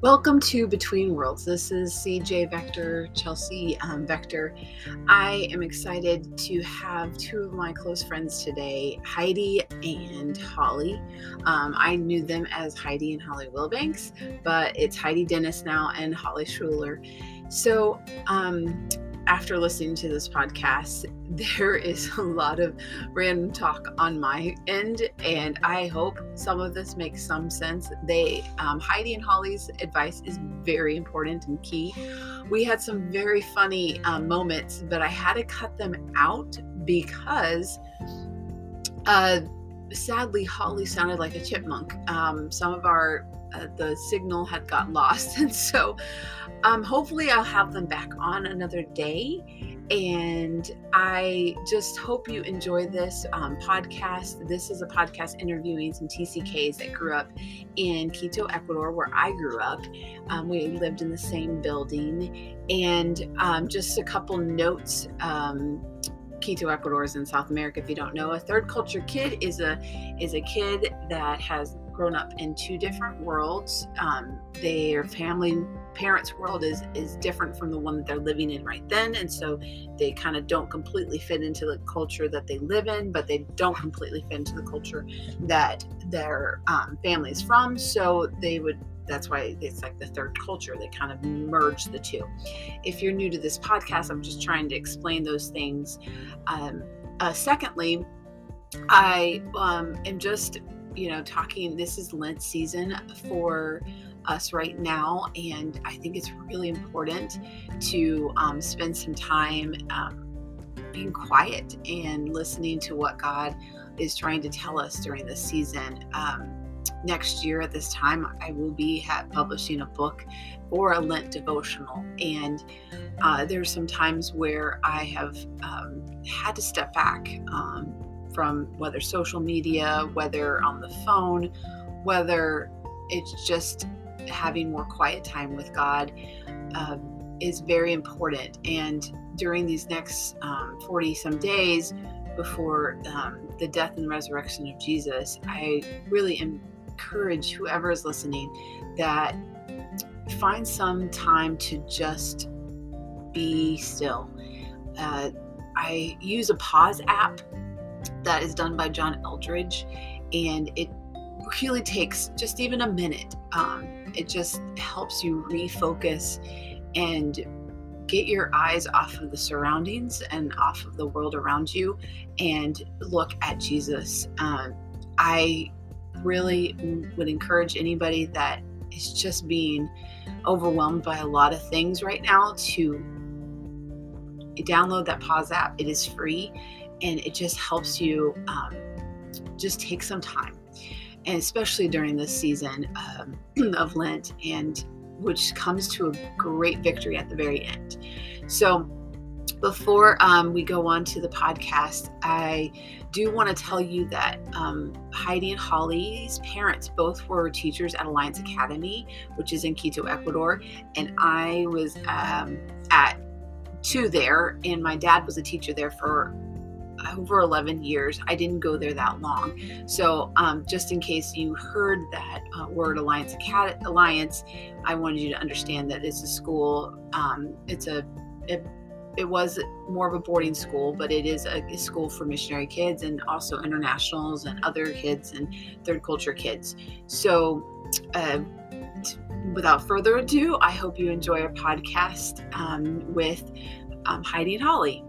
Welcome to Between Worlds. This is CJ Vector, Chelsea um, Vector. I am excited to have two of my close friends today, Heidi and Holly. Um, I knew them as Heidi and Holly Wilbanks, but it's Heidi Dennis now and Holly Schuler. So, um, after listening to this podcast, there is a lot of random talk on my end, and I hope some of this makes some sense. They, um, Heidi and Holly's advice is very important and key. We had some very funny um, moments, but I had to cut them out because. Uh, sadly, Holly sounded like a chipmunk. Um, some of our uh, the signal had got lost, and so um, hopefully I'll have them back on another day. And I just hope you enjoy this um, podcast. This is a podcast interviewing some TCKs that grew up in Quito, Ecuador, where I grew up. Um, we lived in the same building. And um, just a couple notes. Um, Quito, Ecuador is in South America. If you don't know, a third culture kid is a is a kid that has grown up in two different worlds. Um, their family parents' world is is different from the one that they're living in right then, and so they kind of don't completely fit into the culture that they live in, but they don't completely fit into the culture that their um, family is from. So they would that's why it's like the third culture they kind of merge the two if you're new to this podcast i'm just trying to explain those things um, uh, secondly i um, am just you know, talking, this is Lent season for us right now. And I think it's really important to um, spend some time um, being quiet and listening to what God is trying to tell us during this season. Um, next year at this time, I will be publishing a book for a Lent devotional. And uh, there's some times where I have um, had to step back um, from whether social media, whether on the phone, whether it's just having more quiet time with God um, is very important. And during these next 40 um, some days before um, the death and resurrection of Jesus, I really encourage whoever is listening that find some time to just be still. Uh, I use a pause app that is done by John Eldredge, and it really takes just even a minute. Um, it just helps you refocus and get your eyes off of the surroundings and off of the world around you and look at Jesus. Um, I really would encourage anybody that is just being overwhelmed by a lot of things right now to download that pause app. It is free and it just helps you um, just take some time and especially during this season um, of lent and which comes to a great victory at the very end. So before um, we go on to the podcast, I do want to tell you that um, Heidi and Holly's parents both were teachers at Alliance Academy, which is in Quito, Ecuador, and I was um, at two there, and my dad was a teacher there for over 11 years. I didn't go there that long. So, um, just in case you heard that uh, word Alliance Alliance, I wanted you to understand that it's a school. Um, it's a it, it, was more of a boarding school, but it is a, a school for missionary kids and also internationals and other kids and third culture kids. So, uh, without further ado, I hope you enjoy our podcast um, with um, Heidi and Holly.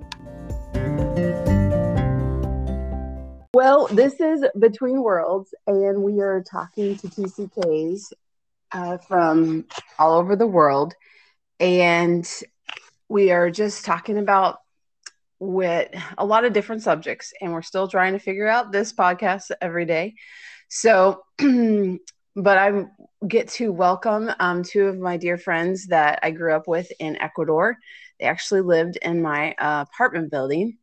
Well, this is Between Worlds, and we are talking to TCKs uh, from all over the world. And we are just talking about with a lot of different subjects, and we're still trying to figure out this podcast every day. So, but I get to welcome um, two of my dear friends that I grew up with in Ecuador. They actually lived in my uh, apartment building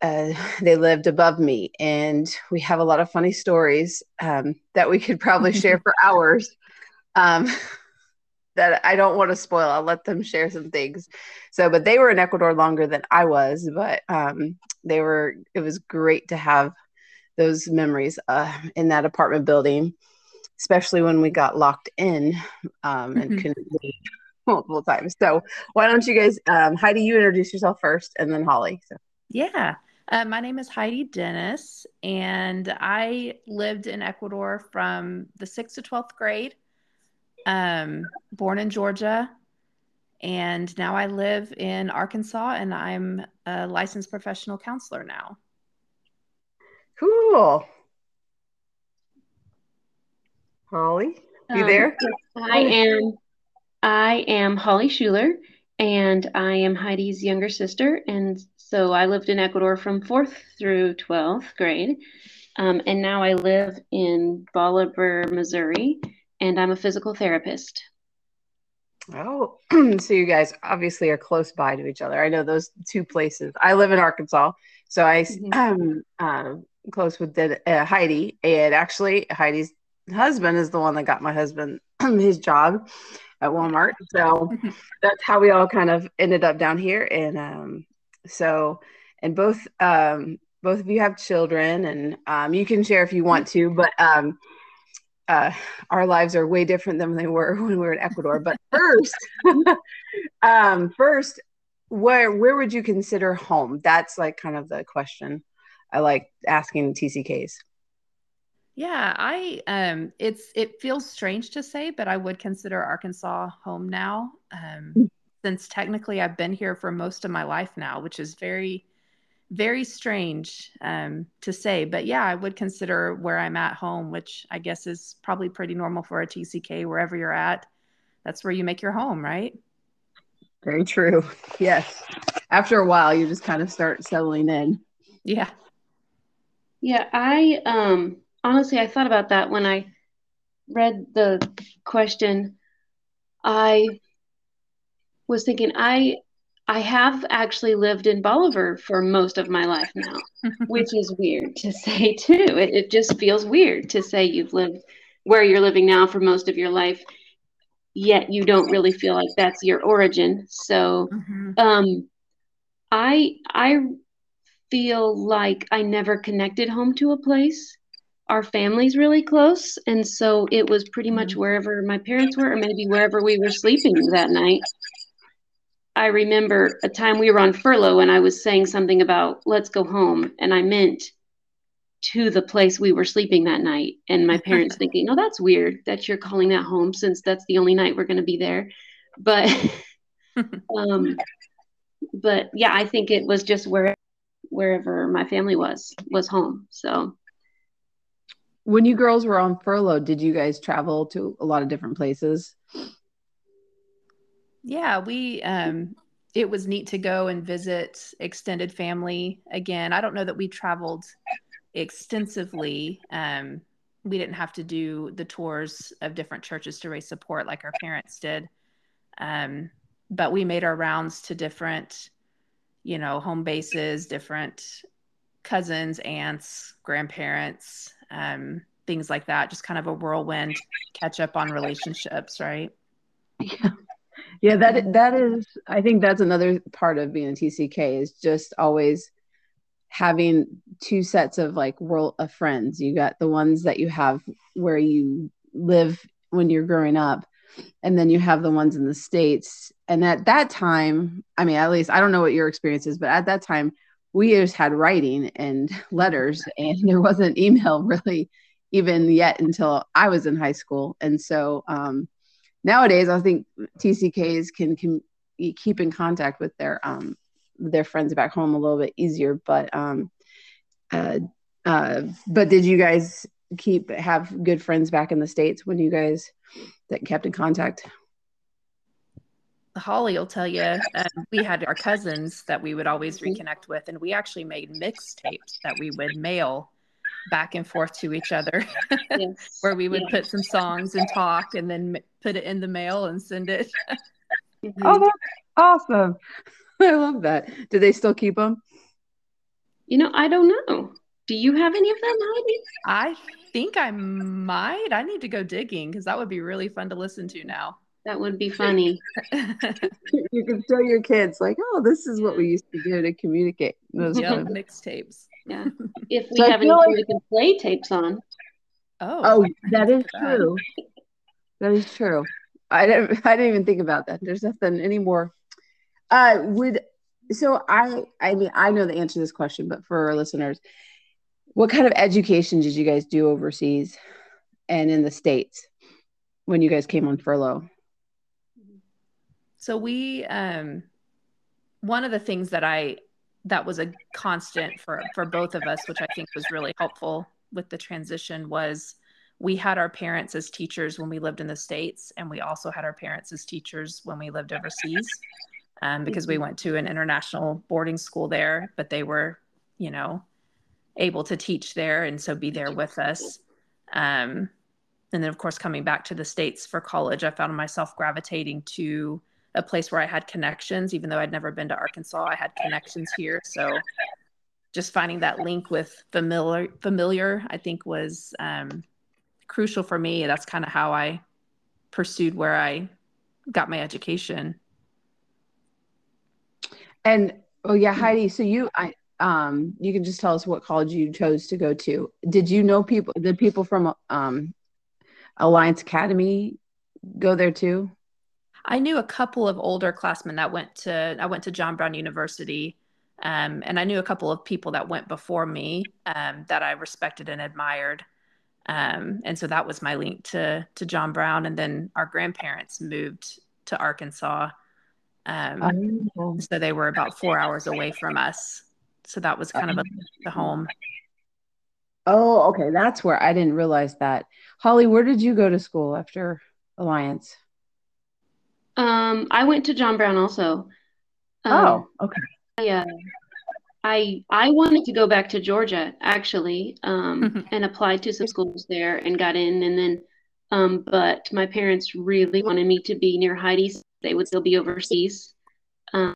uh, they lived above me, and we have a lot of funny stories um, that we could probably share for hours. Um, that I don't want to spoil. I'll let them share some things. So, but they were in Ecuador longer than I was, but um, they were. It was great to have those memories uh, in that apartment building. especially when we got locked in um, and mm-hmm. couldn't leave multiple times. So why don't you guys, um, Heidi, you introduce yourself first, and then Holly. So. Yeah. Uh, my name is Heidi Dennis, and I lived in Ecuador from the sixth to 12th grade. Um, born in Georgia, and now I live in Arkansas, and I'm a licensed professional counselor now. Cool. Holly, you um, there? I am. I am Holly Schuler, and I am Heidi's younger sister. And so I lived in Ecuador from fourth through 12th grade. Um, and now I live in Bolivar, Missouri, and I'm a physical therapist. Oh, so you guys obviously are close by to each other. I know those two places. I live in Arkansas, so I mm-hmm. um, close with the, uh, Heidi, and actually Heidi's husband is the one that got my husband his job at Walmart. So that's how we all kind of ended up down here. And um, so, and both um, both of you have children, and um, you can share if you want to, but um, uh, our lives are way different than they were when we were in Ecuador. But first, um, first, where where would you consider home? That's like kind of the question I like asking TCKs. Yeah, I um it's it feels strange to say, but I would consider Arkansas home now. Um. Since technically I've been here for most of my life now, which is very very strange um to say, but yeah, I would consider where I'm at home, which I guess is probably pretty normal for a TCK wherever you're at. That's where you make your home, right? Very true. Yes. After a while, you just kind of start settling in. Yeah. Yeah, I um honestly, I thought about that when I read the question. I was thinking, I I have actually lived in Bolivar for most of my life now, which is weird to say too. It, it just feels weird to say you've lived where you're living now for most of your life, yet you don't really feel like that's your origin. So, mm-hmm. um, I I feel like I never connected home to a place our family's really close and so it was pretty much mm-hmm. wherever my parents were or maybe wherever we were sleeping that night i remember a time we were on furlough and i was saying something about let's go home. And i meant to the place we were sleeping that night. And my parents thinking oh that's weird that you're calling that home since that's the only night we're going to be there. But um but yeah i think it was just where wherever my family was was home. So. When you girls were on furlough, did you guys travel to a lot of different places? Yeah, we um it was neat to go and visit extended family again. I don't know that we traveled extensively. Um we didn't have to do the tours of different churches to raise support like our parents did. Um but we made our rounds to different you know, home bases, different cousins, aunts, grandparents, um, things like that. Just kind of a whirlwind catch up on relationships, right? Yeah. Yeah, that that is I think that's another part of being a TCK is just always having two sets of like world of friends. You got the ones that you have where you live when you're growing up and then you have the ones in the states. And at that time i mean at least i don't know what your experience is but at that time we just had writing and letters and there wasn't email really even yet until i was in high school. And so um, nowadays i think tck's can, can keep in contact with their um, their friends back home a little bit easier but um, uh, uh, but did you guys keep have good friends back in the states when you guys that kept in contact Holly will tell you uh, we had our cousins that we would always mm-hmm. reconnect with, and we actually made mixtapes that we would mail back and forth to each other, yes. where we would yes. put some songs and talk, and then put it in the mail and send it. mm-hmm. Oh, that's awesome! I love that. Do they still keep them? You know, I don't know. Do you have any of them, Heidi? I think I might. I need to go digging because that would be really fun to listen to now. That would be funny. you can show your kids like, oh, this is what we used to do to communicate. Those yep, mixtapes. Yeah. If we so have anything like... we can play tapes on. Oh, Oh, I that didn't is think of that. true. That is true. I didn't I didn't even think about that. There's nothing anymore. Uh would so I I mean I know the answer to this question, but for our listeners, what kind of education did you guys do overseas and in the States when you guys came on furlough? So we um one of the things that I that was a constant for for both of us, which I think was really helpful with the transition was we had our parents as teachers when we lived in the states and we also had our parents as teachers when we lived overseas um, because we went to an international boarding school there but they were you know able to teach there and so be there with us. Um, and then of course coming back to the states for college i found myself gravitating to a place where i had connections even though i'd never been to arkansas i had connections here so just finding that link with familiar familiar i think was um, crucial for me that's kind of how i pursued where i got my education And oh yeah, Heidi, so you I um you can just tell us what college you chose to go to. Did you know people did people from um Alliance Academy go there too? I knew a couple of older classmen that went to i went to john brown university um, and i knew a couple of people that went before me um, that i respected and admired um, and so that was my link to to john brown and then our grandparents moved to arkansas um, so they were about four hours away from us so that was kind of a, the home Oh, okay. That's where I didn't realize that. Holly, where did you go to school after Alliance? Um, I went to John Brown also. Um, Oh, okay. I, uh, I I wanted to go back to Georgia actually, um, and applied to some schools there and got in, and then, um, but my parents really wanted me to be near Heidi. so They would still be overseas. Um,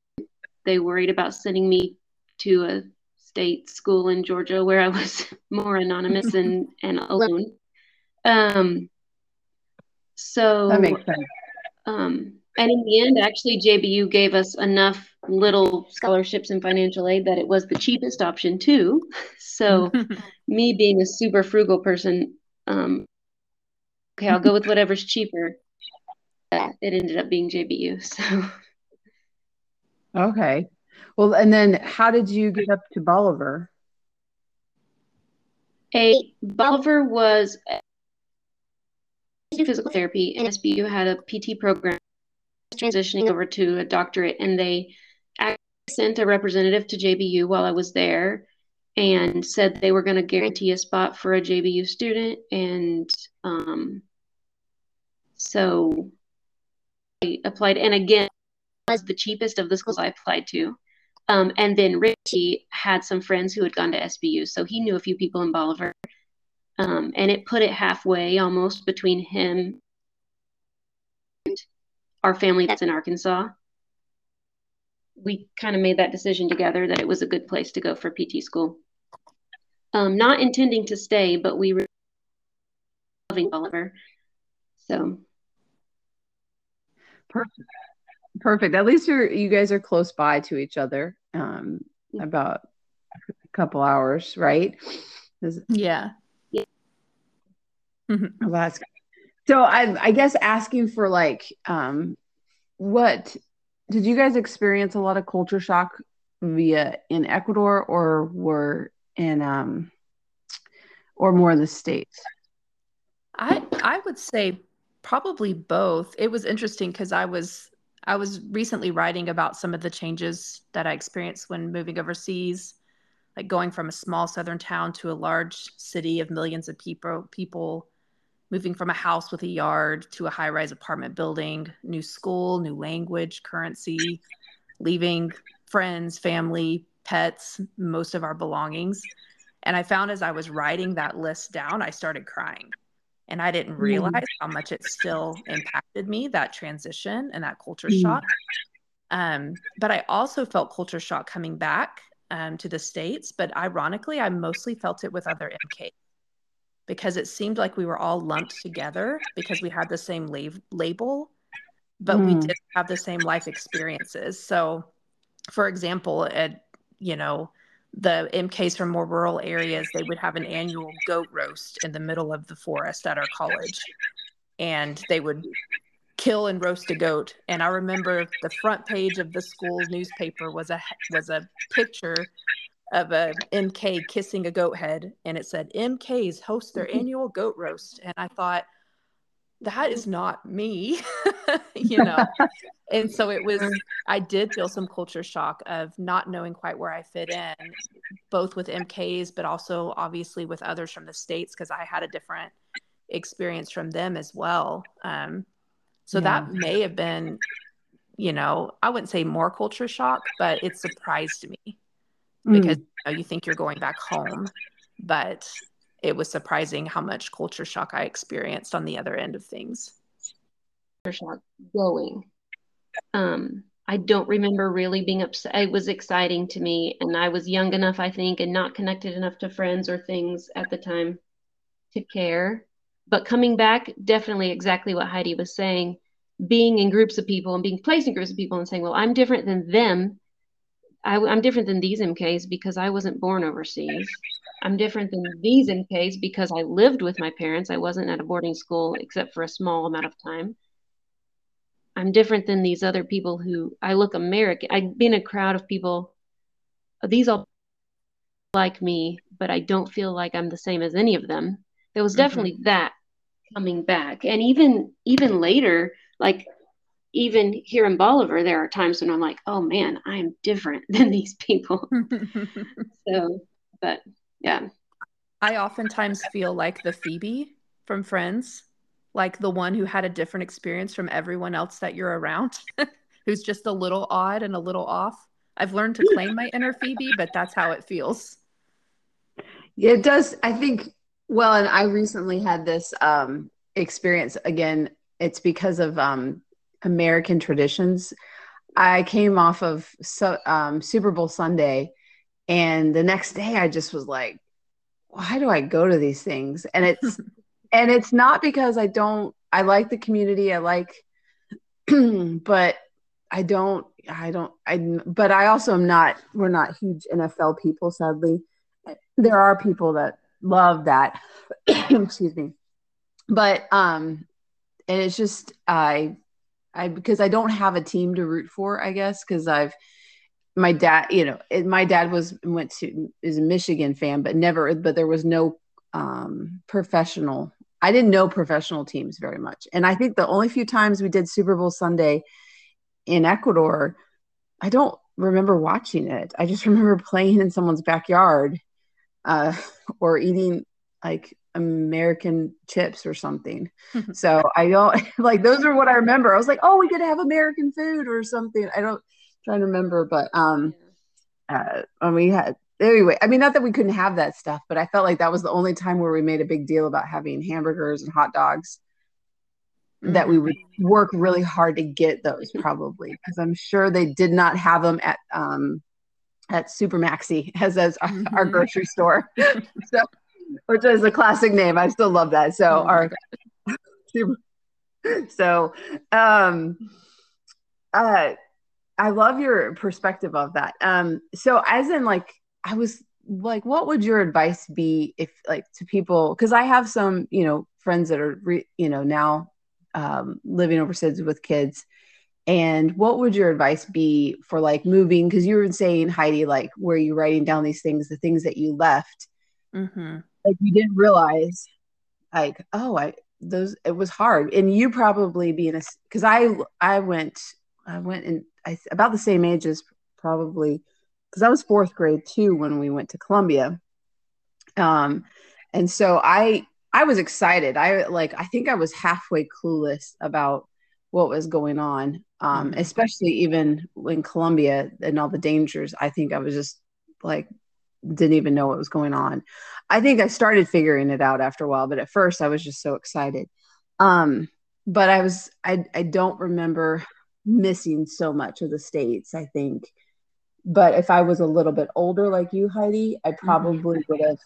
they worried about sending me to a state school in Georgia where I was more anonymous and and alone. Um, so That makes sense. um, and in the end, actually, JBU gave us enough little scholarships and financial aid that it was the cheapest option too. So me being a super frugal person, um, okay, I'll go with whatever's cheaper. Uh, It ended up being JBU. So Okay. Well, and then how did you get up to Bolivar? a Bolivar was physical therapy, and SBU had a PT program transitioning over to a doctorate, and they actually sent a representative to JBU while I was there and said they were going to guarantee a spot for a JBU student. And um, so I applied, and again, it was the cheapest of the schools I applied to. Um, and then Richie had some friends who had gone to SBU, so he knew a few people in Bolivar. Um, and it put it halfway almost between him our family that's in Arkansas. We kind of made that decision together that it was a good place to go for PT school. Um, not intending to stay, but we were loving Bolivar. So Perfect. Perfect. At least you're you guys are close by to each other. Um, about a couple hours, right? Is- yeah. Well, that's good. So I I guess asking for like um what did you guys experience a lot of culture shock via in Ecuador or were in um or more in the States? I I would say probably both. It was interesting because I was I was recently writing about some of the changes that I experienced when moving overseas, like going from a small southern town to a large city of millions of people people moving from a house with a yard to a high-rise apartment building, new school, new language, currency, leaving friends, family, pets, most of our belongings. And I found as I was writing that list down, I started crying and I didn't realize how much it still impacted me that transition and that culture Mm. shock. Um, but I also felt culture shock coming back um, to the states. But ironically, I mostly felt it with other MK because it seemed like we were all lumped together because we had the same lab- label, but we Mm. didn't have the same life experiences. So, for example, at you know the MKs from more rural areas, they would have an annual goat roast in the middle of the forest at our college. And they would kill and roast a goat. And I remember the front page of the school newspaper was a was a picture of a MK kissing a goat head, and it said MKs host their annual goat roast. And I thought, that is not me, you know. and so it was. I did feel some culture shock of not knowing quite where I fit in, both with MKs, but also obviously with others from the states because I had a different experience from them as well. Um, so yeah. that may have been, you know, I wouldn't say more culture shock, but it surprised me because mm. you, know, you think you're going back home, but it was surprising how much culture shock I experienced on the other end of things. Culture shock going. Um, I don't remember really being upset. It was exciting to me, and I was young enough, I think, and not connected enough to friends or things at the time to care. But coming back, definitely exactly what Heidi was saying being in groups of people and being placed in groups of people and saying, well, I'm different than them. I, am different than these MKs because I wasn't born overseas. I'm different than these MKs because I lived with my parents. I wasn't at a boarding school except for a small amount of time. I'm different than these other people who I look American. I've been a crowd of people. These all like me, but I don't feel like I'm the same as any of them. There was mm-hmm. definitely mm-hmm. that coming back, and even even later, like even here in Bolivar, there are times when I'm like, oh man, I'm different than these people. so, but yeah. I oftentimes feel like the Phoebe from Friends, like the one who had a different experience from everyone else that you're around, who's just a little odd and a little off. I've learned to claim my inner Phoebe, but that's how it feels. Yeah, it does. I think, well, and I recently had this um, experience again. It's because of um, American traditions. I came off of so, um, Super Bowl Sunday, and the next day I just was like, why do I go to these things? And it's and it's not because I don't. I like the community. I like, but I don't. I don't. I. But I also am not. We're not huge NFL people, sadly. There are people that love that. Excuse me. But um, and it's just I I because I don't have a team to root for, I guess, because I've my dad, you know, it, my dad was went to is a Michigan fan, but never, but there was no um, professional. I didn't know professional teams very much, and I think the only few times we did Super Bowl Sunday in Ecuador, I don't remember watching it. I just remember playing in someone's backyard uh, or eating like American chips or something. so I don't like those are what I remember. I was like, oh, we could have American food or something. I don't trying to remember, but um, uh, and we had anyway. I mean, not that we couldn't have that stuff, but I felt like that was the only time where we made a big deal about having hamburgers and hot dogs. Mm-hmm. That we would work really hard to get those probably because I'm sure they did not have them at um, at Super Maxi as as mm-hmm. our grocery store. so which is a classic name. I still love that. So oh our so um uh I love your perspective of that. Um so as in like I was like what would your advice be if like to people cuz I have some, you know, friends that are re, you know now um living overseas with kids and what would your advice be for like moving because you were saying heidi like where you writing down these things the things that you left mm-hmm like you didn't realize like oh i those it was hard and you probably being a because i i went i went in I, about the same age as probably because i was fourth grade too when we went to colombia um and so i i was excited i like i think i was halfway clueless about what was going on um mm-hmm. especially even in colombia and all the dangers i think i was just like didn't even know what was going on. I think I started figuring it out after a while, but at first I was just so excited. Um, but I was I I don't remember missing so much of the states, I think. But if I was a little bit older like you, Heidi, I mm-hmm. probably mm-hmm. would have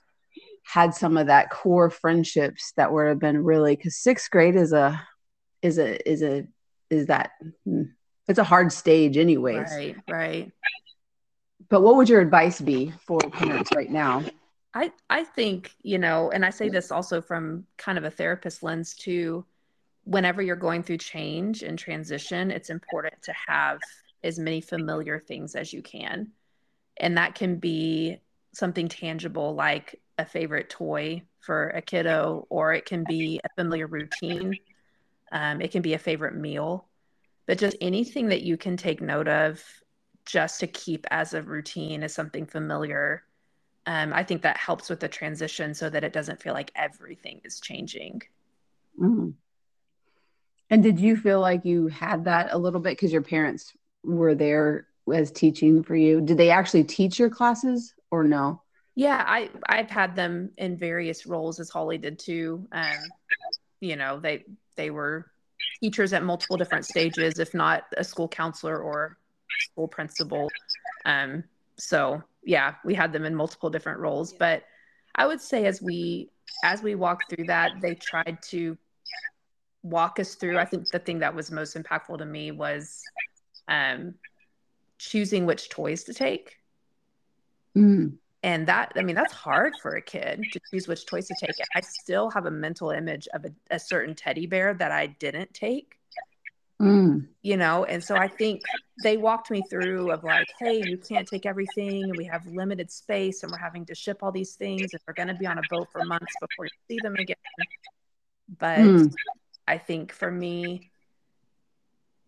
had some of that core friendships that would have been really because sixth grade is a is a is a is that hmm, it's a hard stage anyways. Right, right but what would your advice be for parents right now? I I think, you know, and I say this also from kind of a therapist lens too, whenever you're going through change and transition, it's important to have as many familiar things as you can. And that can be something tangible like a favorite toy for a kiddo, or it can be a familiar routine. Um, it can be a favorite meal, but just anything that you can take note of just to keep as a routine as something familiar. Um, I think that helps with the transition so that it doesn't feel like everything is changing. Mm-hmm. And did you feel like you had that a little bit because your parents were there as teaching for you? Did they actually teach your classes or no? Yeah, I I've had them in various roles as Holly did too. Um, you know, they they were teachers at multiple different stages, if not a school counselor or school principal. Um, so yeah, we had them in multiple different roles. But I would say as we as we walked through that, they tried to walk us through. I think the thing that was most impactful to me was um, choosing which toys to take. Mm. And that, I mean, that's hard for a kid to choose which toys to take. I still have a mental image of a, a certain teddy bear that I didn't take. Mm. You know, and so I think they walked me through of like, hey, you can't take everything, and we have limited space, and we're having to ship all these things, and we're going to be on a boat for months before you see them again. But mm. I think for me,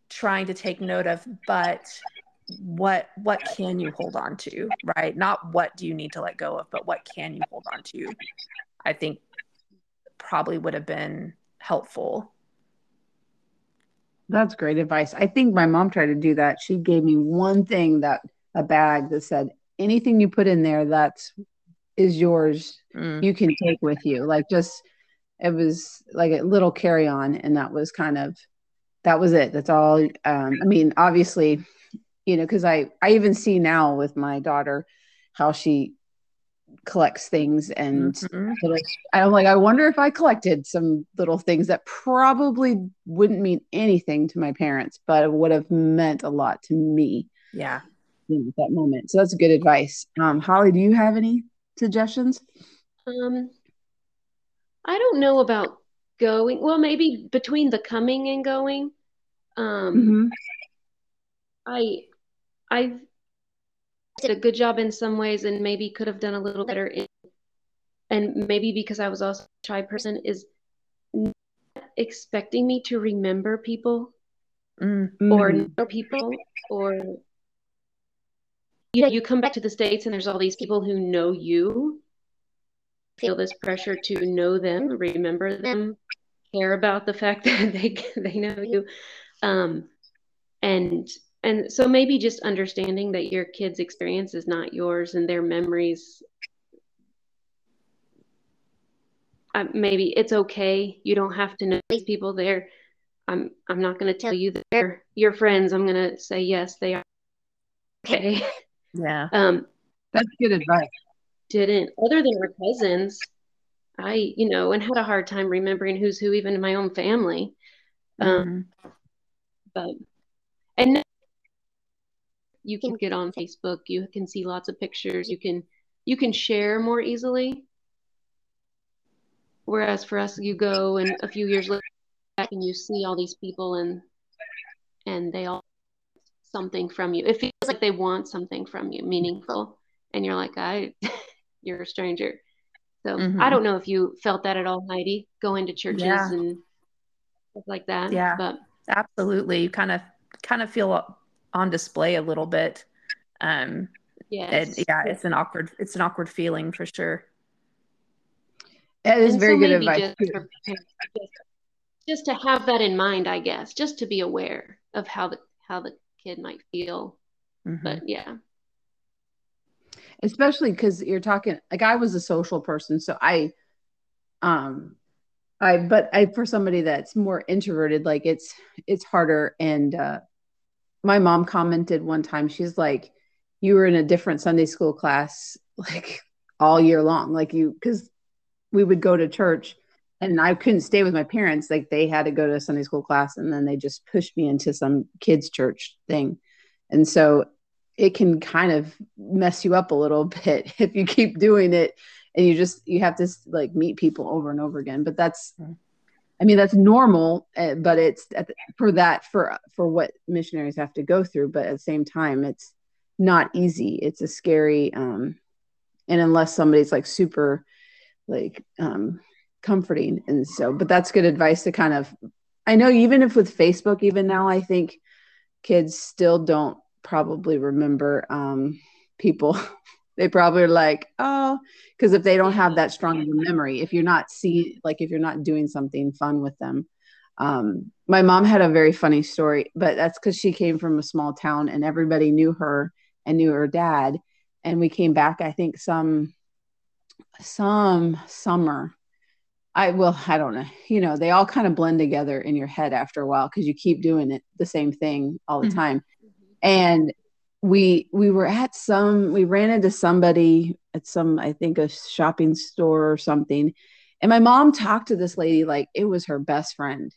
trying to take note of, but what what can you hold on to, right? Not what do you need to let go of, but what can you hold on to? I think probably would have been helpful. That's great advice. I think my mom tried to do that. She gave me one thing that a bag that said anything you put in there that's is yours, mm. you can take with you. Like just it was like a little carry on and that was kind of that was it that's all um, i mean obviously you know because i i even see now with my daughter how she collects things and mm-hmm. little, i'm like i wonder if i collected some little things that probably wouldn't mean anything to my parents but it would have meant a lot to me yeah you know, at that moment so that's good advice um holly do you have any suggestions um I don't know about going. Well, maybe between the coming and going. Um, mm-hmm. I I did a good job in some ways, and maybe could have done a little better. In, and maybe because I was also a shy person, is expecting me to remember people mm-hmm. or know people or yeah, you come back to the states and there's all these people who know you feel this pressure to know them, remember them, care about the fact that they they know you, um, and and so maybe just understanding that your kid's experience is not yours and their memories. Uh, maybe it's okay. You don't have to know these people. There, I'm I'm not going to tell you that they're your friends. I'm going to say yes, they are. Okay. Yeah. Um, that's good advice didn't, other than our cousins, I, you know, and had a hard time remembering who's who, even in my own family. Um, mm-hmm. But, and you can get on Facebook, you can see lots of pictures, you can, you can share more easily. Whereas for us, you go and a few years later, and you see all these people and, and they all something from you. It feels like they want something from you, meaningful. And you're like, I, you're a stranger. So mm-hmm. I don't know if you felt that at all, Heidi, going to churches yeah. and stuff like that. Yeah, but absolutely. You kind of kind of feel on display a little bit. Um, yes. It, yeah, it's an awkward it's an awkward feeling for sure. It is and very so good advice. Just, for, just, just to have that in mind, I guess, just to be aware of how the how the kid might feel. Mm-hmm. But yeah especially because you're talking like I was a social person, so I, um, I but I for somebody that's more introverted, like it's it's harder. And uh, my mom commented one time, she's like, "You were in a different Sunday school class like all year long, like you because we would go to church." and I couldn't stay with my parents. Like they had to go to a Sunday school class and then they just pushed me into some kids' church thing. And so it can kind of mess you up a little bit if you keep doing it and you just you have to like meet people over and over again but that's i mean that's normal uh, but it's the, for that for for what missionaries have to go through but at the same time it's not easy. It's a scary um and unless somebody's like super like um comforting. And so but that's good advice to kind of i know even if with facebook even now i think kids still don't probably remember um people they probably are like oh because if they don't have that strong of a memory if you're not see like if you're not doing something fun with them um my mom had a very funny story but that's because she came from a small town and everybody knew her and knew her dad and we came back i think some some summer I well, I don't know. You know, they all kind of blend together in your head after a while because you keep doing it the same thing all the mm-hmm. time. And we we were at some we ran into somebody at some I think a shopping store or something. And my mom talked to this lady like it was her best friend.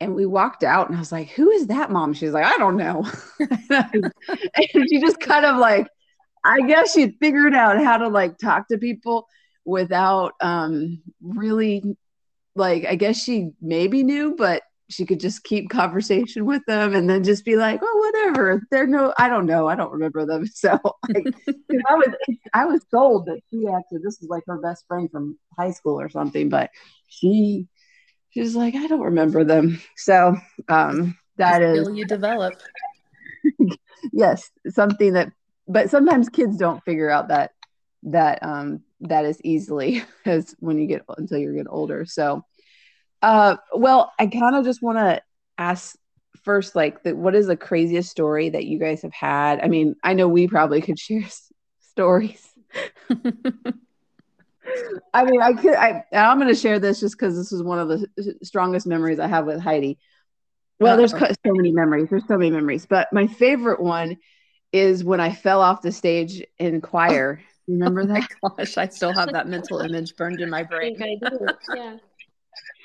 And we walked out and I was like, "Who is that mom?" She's like, "I don't know." and she just kind of like I guess she figured out how to like talk to people without um really like I guess she maybe knew, but she could just keep conversation with them and then just be like, oh, whatever. They're no, I don't know. I don't remember them. So like, I was, I was told that she actually, this is like her best friend from high school or something, but she, she was like, I don't remember them. So um, that is you develop. yes. Something that, but sometimes kids don't figure out that, that um, that as easily as when you get until you get older. So, uh, well, I kind of just want to ask first, like, the, what is the craziest story that you guys have had? I mean, I know we probably could share s- stories. I mean, I could. I I'm going to share this just because this is one of the strongest memories I have with Heidi. Well, there's so many memories. There's so many memories, but my favorite one is when I fell off the stage in choir Remember that? Oh gosh, I still have that mental image burned in my brain. I, I do. Yeah.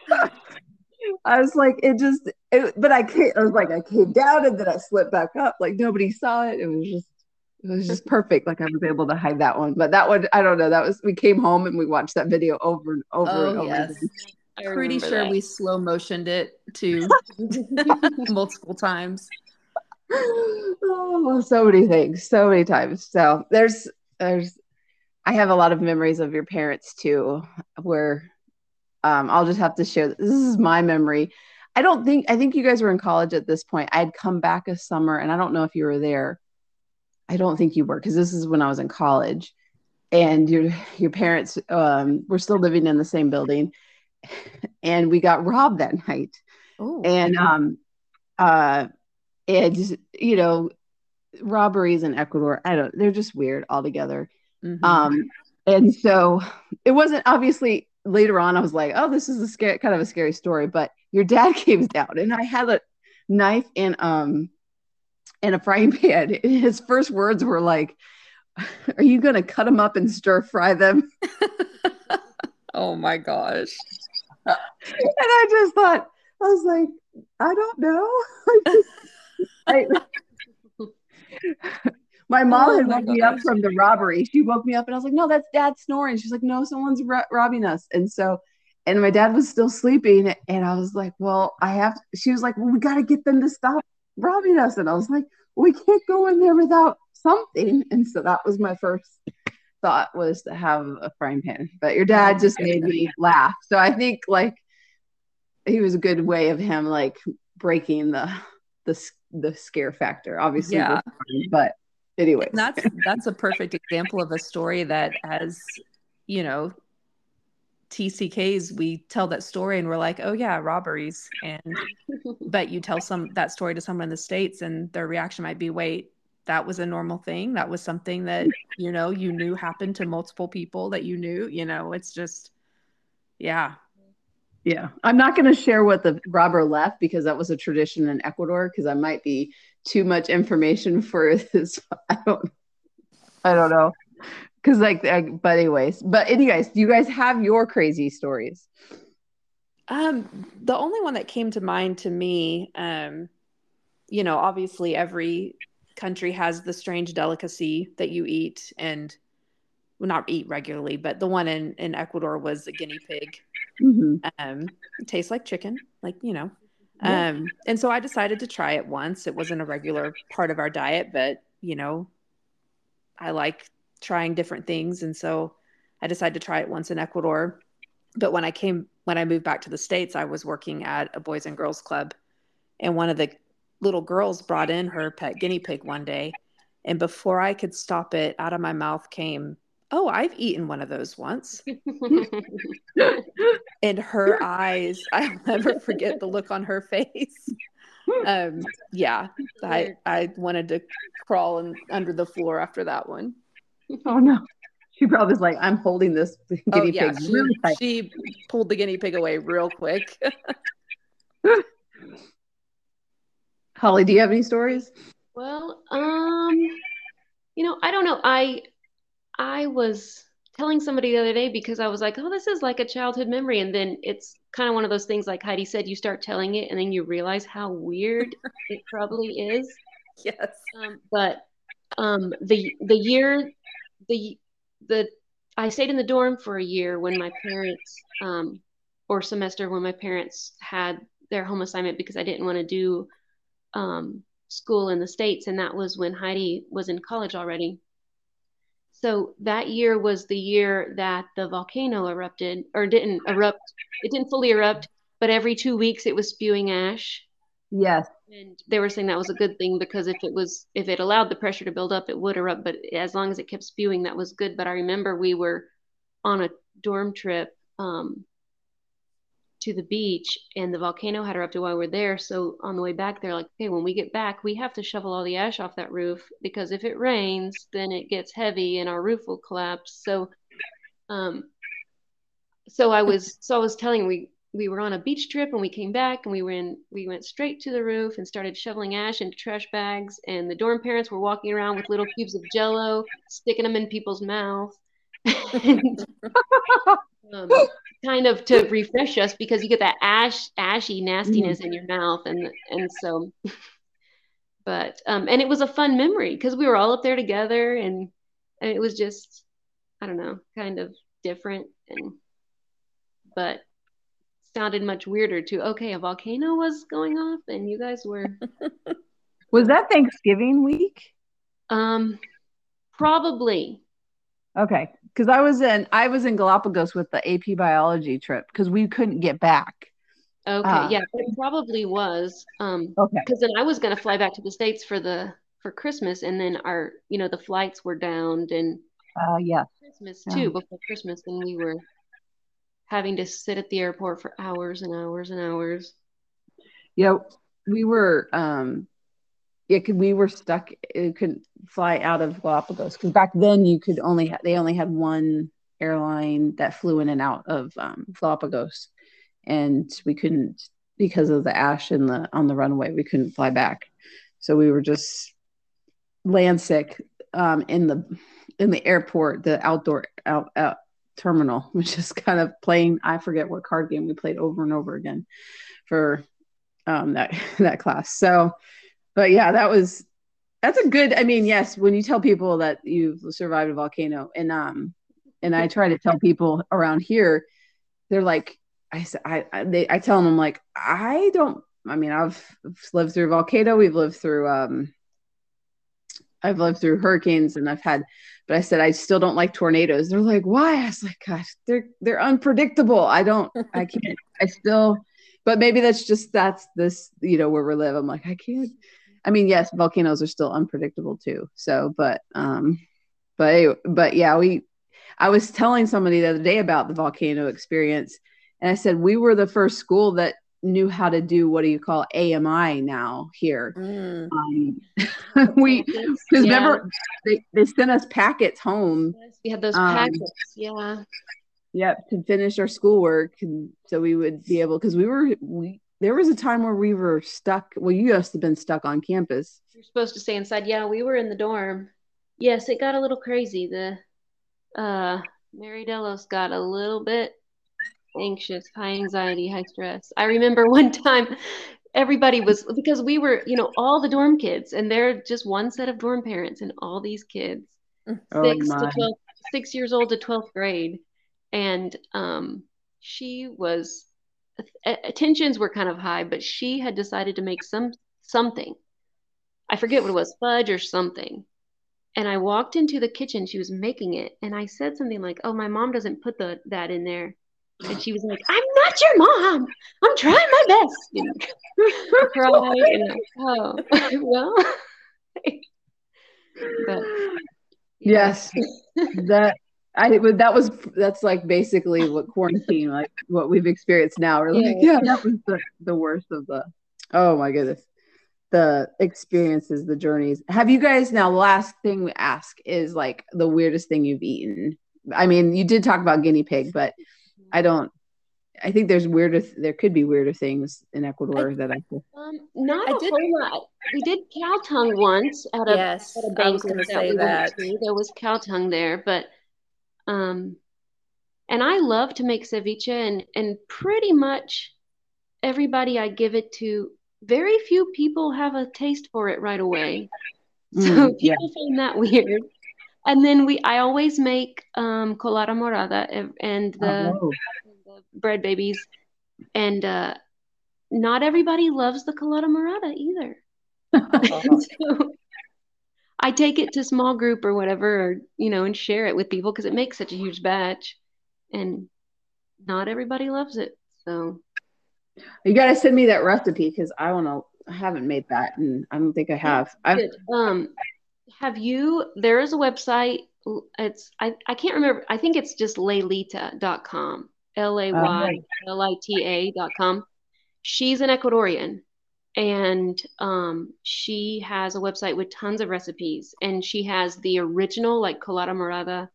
I was like, it just, it, but I came, I was like, I came down and then I slipped back up. Like nobody saw it. It was just, it was just perfect. Like I was able to hide that one. But that one, I don't know. That was, we came home and we watched that video over and over oh, and over. Yes. I'm pretty sure that. we slow motioned it to multiple times. Oh, so many things, so many times. So there's, there's I have a lot of memories of your parents too, where um, I'll just have to share. This is my memory. I don't think I think you guys were in college at this point. I'd come back a summer, and I don't know if you were there. I don't think you were because this is when I was in college, and your your parents um, were still living in the same building, and we got robbed that night. Ooh. And um, uh, and you know, robberies in Ecuador, I don't. They're just weird altogether. Mm-hmm. Um, and so it wasn't obviously later on. I was like, oh, this is a scary, kind of a scary story. But your dad came down, and I had a knife and um and a frying pan. His first words were like, "Are you going to cut them up and stir fry them?" oh my gosh! and I just thought, I was like, I don't know. I, my mom oh, had woke me up from the robbery. She woke me up and I was like, no, that's dad snoring. She's like, no, someone's ro- robbing us. And so, and my dad was still sleeping. And I was like, well, I have, she was like, well, we got to get them to stop robbing us. And I was like, we can't go in there without something. And so that was my first thought was to have a frying pan. But your dad just made me laugh. So I think like he was a good way of him like breaking the, the, the scare factor, obviously. Yeah. But anyway that's that's a perfect example of a story that as you know tck's we tell that story and we're like oh yeah robberies. And but you tell some that story to someone in the states and their reaction might be wait that was a normal thing? That was something that you know you knew happened to multiple people that you knew? You know it's just yeah. Yeah. I'm not going to share what the robber left because that was a tradition in ecuador because i might be too much information for this. I don't, I don't know. Cause like, I, but anyways, but anyways, do you guys have your crazy stories? Um, the only one that came to mind to me, um, you know, obviously every country has the strange delicacy that you eat and well, not eat regularly, but the one in, in Ecuador was a guinea pig. Mm-hmm. Um, it tastes like chicken, like, you know. Yeah. Um, and so I decided to try it once. It wasn't a regular part of our diet, but, you know, I like trying different things. And so I decided to try it once in Ecuador. But when I came, when I moved back to the States, I was working at a Boys and Girls Club. And one of the little girls brought in her pet guinea pig one day. And before I could stop it, out of my mouth came, Oh, I've eaten one of those once. and her eyes, I'll never forget the look on her face. Um, yeah, I, I wanted to crawl in, under the floor after that one. Oh, no. She probably was like, I'm holding this guinea oh, yeah, pig she, really tight. She pulled the guinea pig away real quick. Holly, do you have any stories? Well, um, you know, I don't know. I I was telling somebody the other day because I was like, oh, this is like a childhood memory. And then it's kind of one of those things like Heidi said, you start telling it and then you realize how weird it probably is. Yes. Um, but um, the the year the the I stayed in the dorm for a year when my parents um, or semester when my parents had their home assignment because I didn't want to do um, school in the States. And that was when Heidi was in college already. So that year was the year that the volcano erupted, or didn't erupt. It didn't fully erupt, but every two weeks it was spewing ash. Yes. And they were saying that was a good thing because if it was, if it allowed the pressure to build up, it would erupt. But as long as it kept spewing, that was good. But I remember we were on a dorm trip um, to the beach and the volcano had erupted while we are there. So on the way back, they're like, okay, when we get back, we have to shovel all the ash off that roof because if it rains, then it gets heavy and our roof will collapse. So, um, so I was, so I was telling we, we were on a beach trip and we came back and we were in, we went straight to the roof and started shoveling ash into trash bags. And the dorm parents were walking around with little cubes of jello, sticking them in people's mouth. um, kind of to refresh us because you get that ash ashy nastiness mm-hmm. in your mouth and and so but um and it was a fun memory because we were all up there together and and it was just i don't know kind of different and but sounded much weirder too okay a volcano was going off and you guys were was that thanksgiving week um probably Okay, because I was in I was in Galapagos with the AP biology trip because we couldn't get back. Okay, uh, yeah, it probably was. Um, okay, because then I was going to fly back to the states for the for Christmas, and then our you know the flights were downed and uh, yeah, Christmas too before Christmas, and we were having to sit at the airport for hours and hours and hours. Yeah, we were um yeah, cause we were stuck. It couldn't fly out of Galapagos because back then you could only ha- they only had one airline that flew in and out of um, Galapagos, and we couldn't because of the ash in the on the runway. We couldn't fly back, so we were just land sick um, in the in the airport, the outdoor out, out terminal, which is kind of playing. I forget what card game we played over and over again for um, that that class. So but yeah, that was that's a good. I mean, yes, when you tell people that you've survived a volcano, and um, and I try to tell people around here, they're like, I I they, I tell them I'm like I don't. I mean, I've lived through a volcano. We've lived through um, I've lived through hurricanes, and I've had but I said I still don't like tornadoes. They're like, why? I was like, gosh, they're they're unpredictable. I don't, I can't. I still, but maybe that's just that's this, you know, where we live. I'm like, I can't. I mean, yes, volcanoes are still unpredictable too. So, but, um, but, but yeah, we, I was telling somebody the other day about the volcano experience, and I said we were the first school that knew how to do what do you call AMI now here. Mm. Um, we because yeah. remember they, they sent us packets home. Yes, we had those um, packets, yeah. Yep, to finish our schoolwork, and so we would be able because we were we there was a time where we were stuck. Well, you must have been stuck on campus. You're supposed to stay inside. Yeah, we were in the dorm. Yes, it got a little crazy. The uh, Mary Delos got a little bit anxious, high anxiety, high stress. I remember one time everybody was because we were, you know, all the dorm kids, and they're just one set of dorm parents, and all these kids, Oh, six my. to 12, six years old to 12th grade. And um, she was, tensions were kind of high, but she had decided to make some something. I forget what it was, fudge or something. And I walked into the kitchen, she was making it, and I said something like, "Oh, my mom doesn't put the that in there." And she was like, "I'm not your mom. I'm trying my best." And I cried, and oh, well. but Yes, that I would. That was that's like basically what quarantine, like what we've experienced now. We're like, Yeah. yeah, that was the, the worst of the. Oh my goodness, the experiences, the journeys. Have you guys now? Last thing we ask is like the weirdest thing you've eaten. I mean, you did talk about guinea pig, but I don't. I think there's weirder. There could be weirder things in Ecuador that I. Um, not I a did- whole lot. We did cow tongue once at a, Yes, at a I was going to that say we went that. to. There was cow tongue there, but um, and I love to make ceviche, and and pretty much everybody I give it to, very few people have a taste for it right away. So Mm, yeah. people find that weird. And then we, I always make um, colada morada and- and the Oh, the bread babies and uh not everybody loves the colada morada either so i take it to small group or whatever or you know and share it with people because it makes such a huge batch and not everybody loves it so you gotta send me that recipe because I want to. I haven't made that, and I don't think I have. I've um have you there is a website it's i, I can't remember i think it's just laylita.com l-a-y-l-i-t-a dot com she's an ecuadorian and um, she has a website with tons of recipes and she has the original like colada morada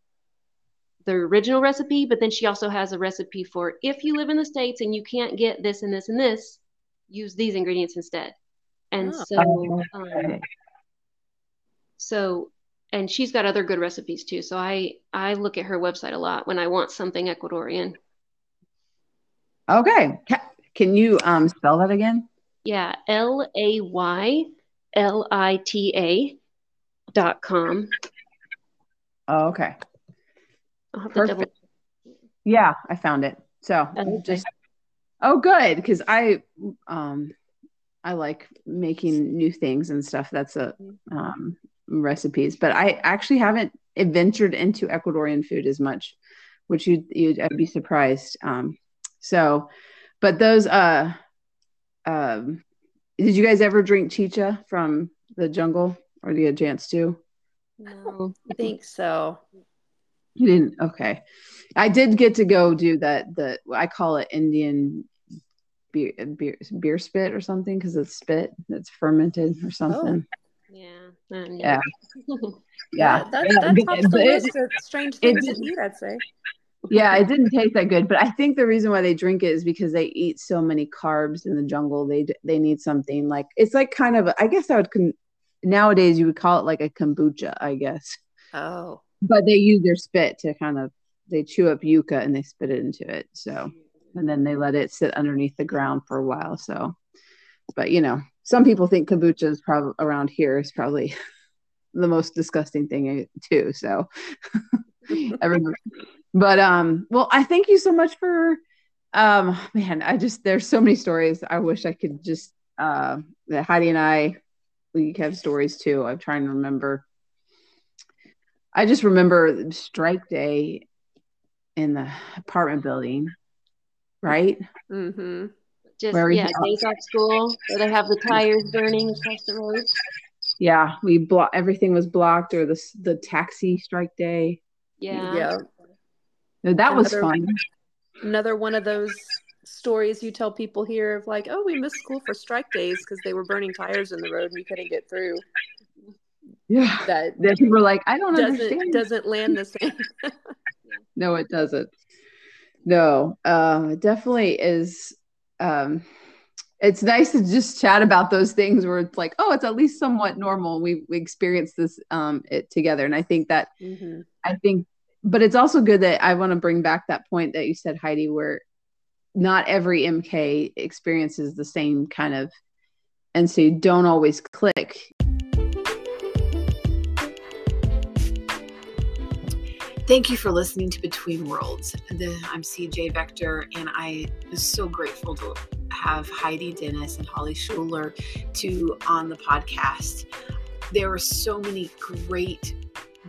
the original recipe but then she also has a recipe for if you live in the states and you can't get this and this and this use these ingredients instead and Oh. so um, so and she's got other good recipes too so i i look at her website a lot when i want something ecuadorian Okay. Can you um spell that again? Yeah l-a-y-l-i-t-a dot com Oh, okay. i'll have to Perfect. Yeah, I found it. So Okay. just oh good because I um I like making new things and stuff. That's a um recipes, but I actually haven't ventured into Ecuadorian food as much, which you you'd I'd be surprised. Um so but those uh um did you guys ever drink chicha from the jungle or the chance to? no I think so. You didn't. Okay, I did get to go do that. The I call it Indian beer beer, beer spit or something because it's spit that's fermented or something. yeah um, Yeah. Yeah, That, Yeah, that but- tops the list of strange it things to didn't- eat, I'd say. Yeah. It didn't taste that good, but I think the reason why they drink it is because they eat so many carbs in the jungle. They they need something like it's like kind of I guess I would con- nowadays you would call it like a kombucha, I guess. Oh. But they use their spit to kind of they chew up yucca and they spit it into it. So and then they let it sit underneath the ground for a while. So, but you know, some people think kombucha is probably around here is probably the most disgusting thing eh, too. So, everybody, but um, well, I thank you so much for um, man, I just there's so many stories. I wish I could just uh, that Heidi and I we have stories too. I'm trying to remember. I just remember strike day in the apartment building, right? Mm-hmm. just Where yeah days off school where they have the tires burning across the road Yeah, we block everything was blocked, or the the taxi strike day. yeah Yeah. No, that was fun. Another one of those stories you tell people here of like, oh, we missed school for strike days because they were burning tires in the road and we couldn't get through. Yeah, That that people were like, I don't doesn't understand. doesn't land the same. No, it doesn't. No, it definitely is. Um, it's nice to just chat about those things where it's like, oh, it's at least somewhat normal. We we experienced this um it together, and I think that mm-hmm. I think, but it's also good that I want to bring back that point that you said, Heidi, where not every MK experiences the same kind of and so you don't always click. Thank you for listening to Between Worlds. I'm CJ Vector, and I was so grateful to have Heidi Dennis and Holly Schuler to on the podcast. There were so many great,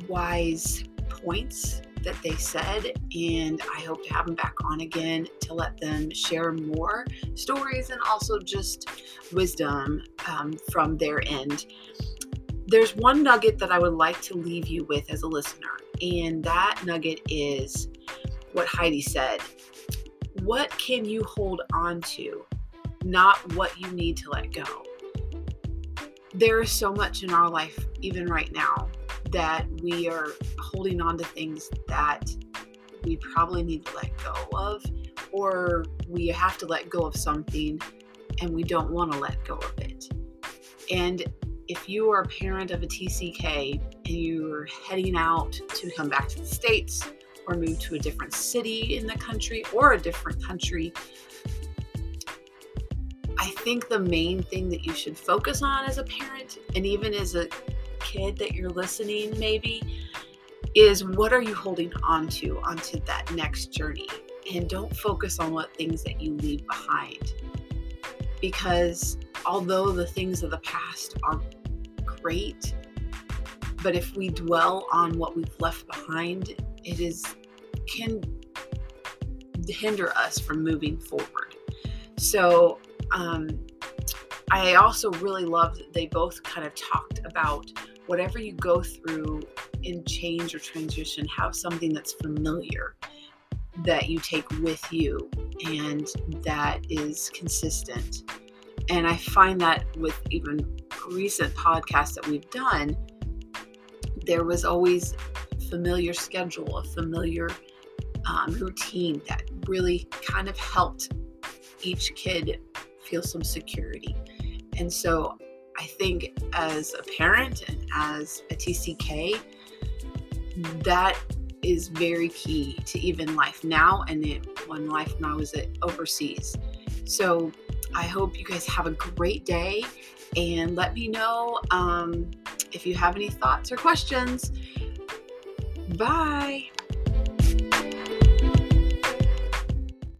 wise points that they said, and I hope to have them back on again to let them share more stories and also just wisdom um, from their end. There's one nugget that I would like to leave you with as a listener and that nugget is what Heidi said. What can you hold on to, not what you need to let go? There is so much in our life, even right now, that we are holding on to things that we probably need to let go of, or we have to let go of something and we don't want to let go of it. And if you are a parent of a TCK and you're heading out to come back to the States or move to a different city in the country or a different country, I think the main thing that you should focus on as a parent and even as a kid that you're listening, maybe, is what are you holding on to onto that next journey? And don't focus on what things that you leave behind. Because although the things of the past are great. But if we dwell on what we've left behind, it is can hinder us from moving forward. So um, I also really love that they both kind of talked about whatever you go through in change or transition, have something that's familiar that you take with you and that is consistent. And I find that with even recent podcasts that we've done, there was always familiar schedule, a familiar um, routine that really kind of helped each kid feel some security. And so I think as a parent and as a TCK, that is very key to even life now and it, when life now is overseas. So I hope you guys have a great day and let me know um, if you have any thoughts or questions. Bye.